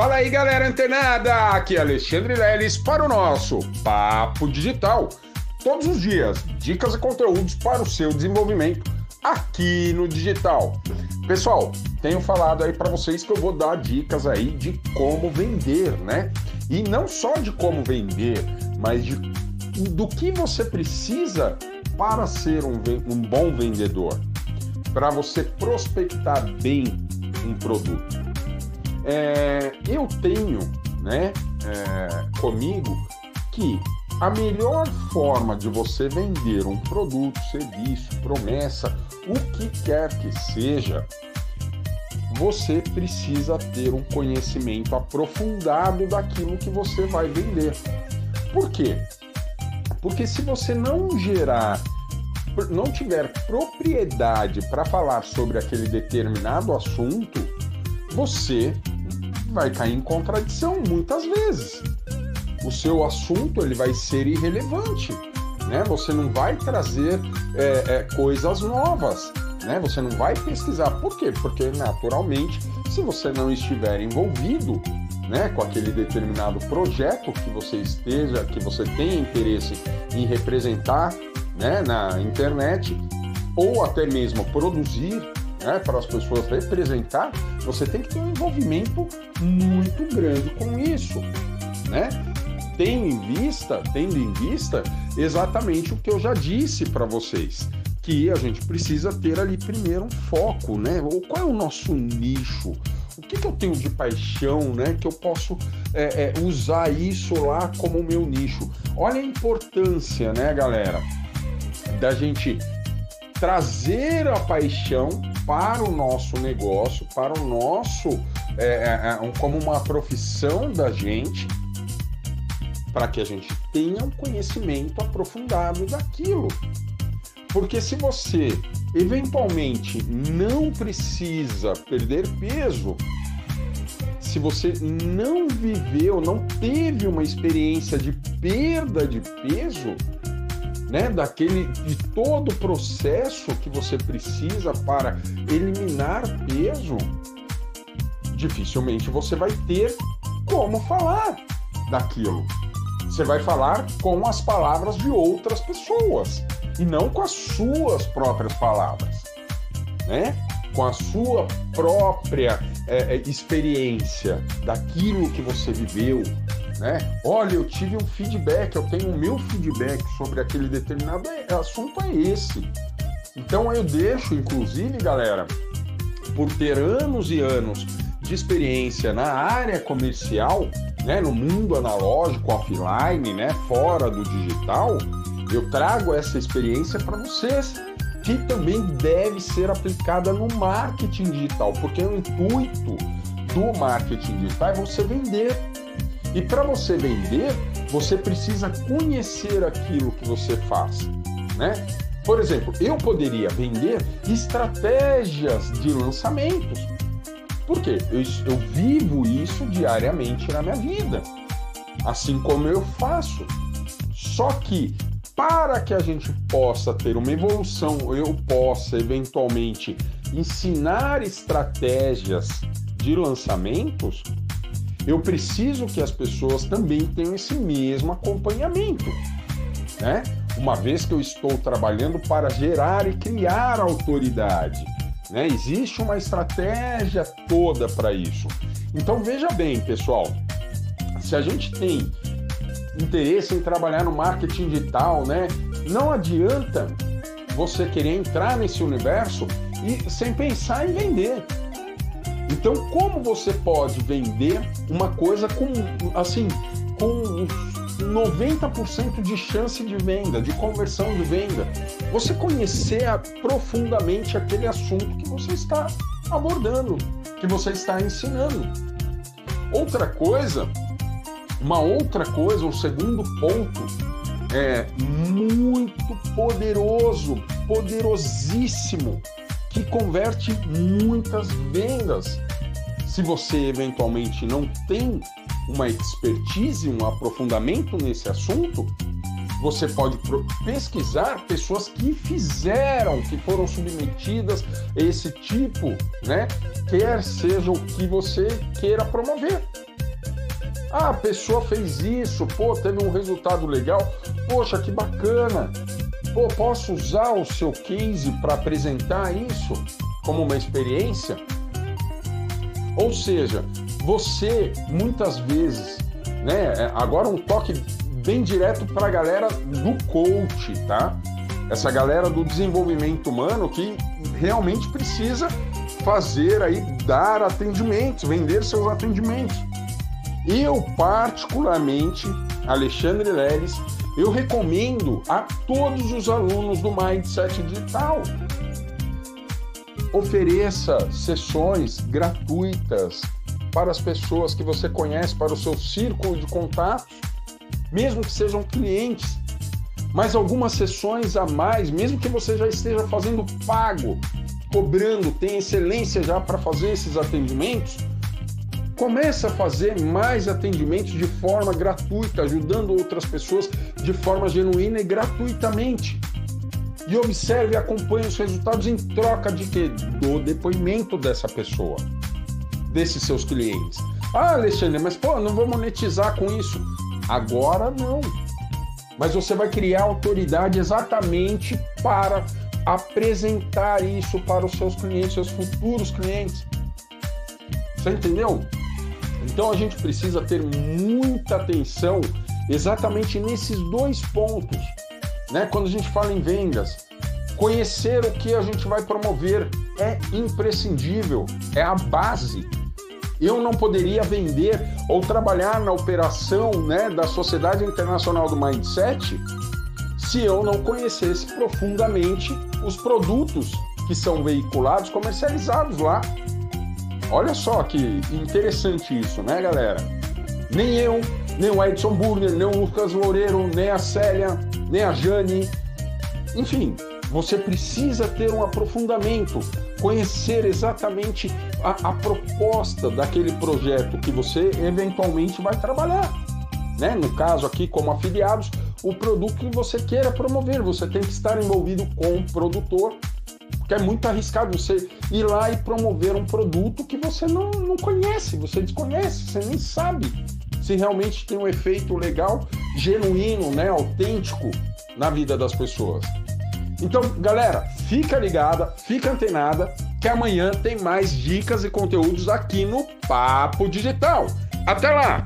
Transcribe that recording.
Fala aí, galera antenada! Aqui é Alexandre Leles para o nosso Papo Digital. Todos os dias, dicas e conteúdos para o seu desenvolvimento aqui no digital. Pessoal, tenho falado aí para vocês que eu vou dar dicas aí de como vender, né? E não só de como vender, mas de do que você precisa para ser um, um bom vendedor, para você prospectar bem um produto. É, eu tenho né, é, comigo que a melhor forma de você vender um produto, serviço, promessa, o que quer que seja, você precisa ter um conhecimento aprofundado daquilo que você vai vender. Por quê? Porque se você não gerar, não tiver propriedade para falar sobre aquele determinado assunto, você vai cair em contradição muitas vezes. O seu assunto ele vai ser irrelevante, né? Você não vai trazer é, é, coisas novas, né? Você não vai pesquisar. Por quê? Porque naturalmente, se você não estiver envolvido, né, com aquele determinado projeto que você esteja, que você tenha interesse em representar, né, na internet, ou até mesmo produzir né, para as pessoas representar, você tem que ter um envolvimento muito grande com isso, né? Tendo em vista, tendo em vista exatamente o que eu já disse para vocês, que a gente precisa ter ali primeiro um foco, né? Ou qual é o nosso nicho? O que, que eu tenho de paixão, né? Que eu posso é, é, usar isso lá como meu nicho. Olha a importância, né, galera, da gente trazer a paixão para o nosso negócio, para o nosso, é, é, é como uma profissão da gente, para que a gente tenha um conhecimento aprofundado daquilo. Porque se você eventualmente não precisa perder peso, se você não viveu, não teve uma experiência de perda de peso, né, daquele de todo o processo que você precisa para eliminar peso, dificilmente você vai ter como falar daquilo. Você vai falar com as palavras de outras pessoas e não com as suas próprias palavras, né? Com a sua própria é, experiência daquilo que você viveu, né? Olha, eu tive um feedback, eu tenho o meu feedback sobre aquele determinado assunto é esse. Então eu deixo, inclusive, galera, por ter anos e anos de experiência na área comercial, né, no mundo analógico, offline, né, fora do digital, eu trago essa experiência para vocês, que também deve ser aplicada no marketing digital, porque o intuito do marketing digital é você vender e para você vender, você precisa conhecer aquilo que você faz, né? Por exemplo, eu poderia vender estratégias de lançamentos. Por quê? Eu, eu vivo isso diariamente na minha vida, assim como eu faço. Só que para que a gente possa ter uma evolução, eu possa eventualmente ensinar estratégias de lançamentos, eu preciso que as pessoas também tenham esse mesmo acompanhamento, né? Uma vez que eu estou trabalhando para gerar e criar autoridade, né? Existe uma estratégia toda para isso. Então veja bem, pessoal, se a gente tem interesse em trabalhar no marketing digital, né? Não adianta você querer entrar nesse universo e sem pensar em vender. Então, como você pode vender uma coisa com assim, com 90% de chance de venda, de conversão de venda? Você conhecer profundamente aquele assunto que você está abordando, que você está ensinando. Outra coisa, uma outra coisa, um segundo ponto é muito poderoso, poderosíssimo que converte muitas vendas. Se você eventualmente não tem uma expertise, um aprofundamento nesse assunto, você pode pesquisar pessoas que fizeram, que foram submetidas a esse tipo, né? Quer seja o que você queira promover. Ah, a pessoa fez isso, pô, teve um resultado legal. Poxa, que bacana. Pô, posso usar o seu case para apresentar isso como uma experiência? Ou seja, você muitas vezes, né? É, agora um toque bem direto para a galera do coach, tá? Essa galera do desenvolvimento humano que realmente precisa fazer aí, dar atendimentos, vender seus atendimentos. Eu, particularmente, Alexandre Leles, eu recomendo a todos os alunos do Mindset Digital. Ofereça sessões gratuitas para as pessoas que você conhece, para o seu círculo de contatos, mesmo que sejam clientes. Mas algumas sessões a mais, mesmo que você já esteja fazendo pago, cobrando, tem excelência já para fazer esses atendimentos, Comece a fazer mais atendimentos de forma gratuita, ajudando outras pessoas de forma genuína e gratuitamente. E observe e acompanhe os resultados em troca de quê? Do depoimento dessa pessoa, desses seus clientes. Ah, Alexandre, mas pô, não vou monetizar com isso. Agora não. Mas você vai criar autoridade exatamente para apresentar isso para os seus clientes, seus futuros clientes. Você entendeu? Então a gente precisa ter muita atenção exatamente nesses dois pontos. Né? Quando a gente fala em vendas, conhecer o que a gente vai promover é imprescindível, é a base. Eu não poderia vender ou trabalhar na operação né, da Sociedade Internacional do Mindset se eu não conhecesse profundamente os produtos que são veiculados, comercializados lá. Olha só que interessante isso, né, galera? Nem eu, nem o Edson Burner, nem o Lucas Loureiro, nem a Célia, nem a Jane. Enfim, você precisa ter um aprofundamento, conhecer exatamente a, a proposta daquele projeto que você eventualmente vai trabalhar. Né? No caso aqui, como afiliados, o produto que você queira promover. Você tem que estar envolvido com o produtor porque é muito arriscado você ir lá e promover um produto que você não, não conhece, você desconhece, você nem sabe se realmente tem um efeito legal, genuíno, né, autêntico na vida das pessoas. Então, galera, fica ligada, fica antenada, que amanhã tem mais dicas e conteúdos aqui no Papo Digital. Até lá!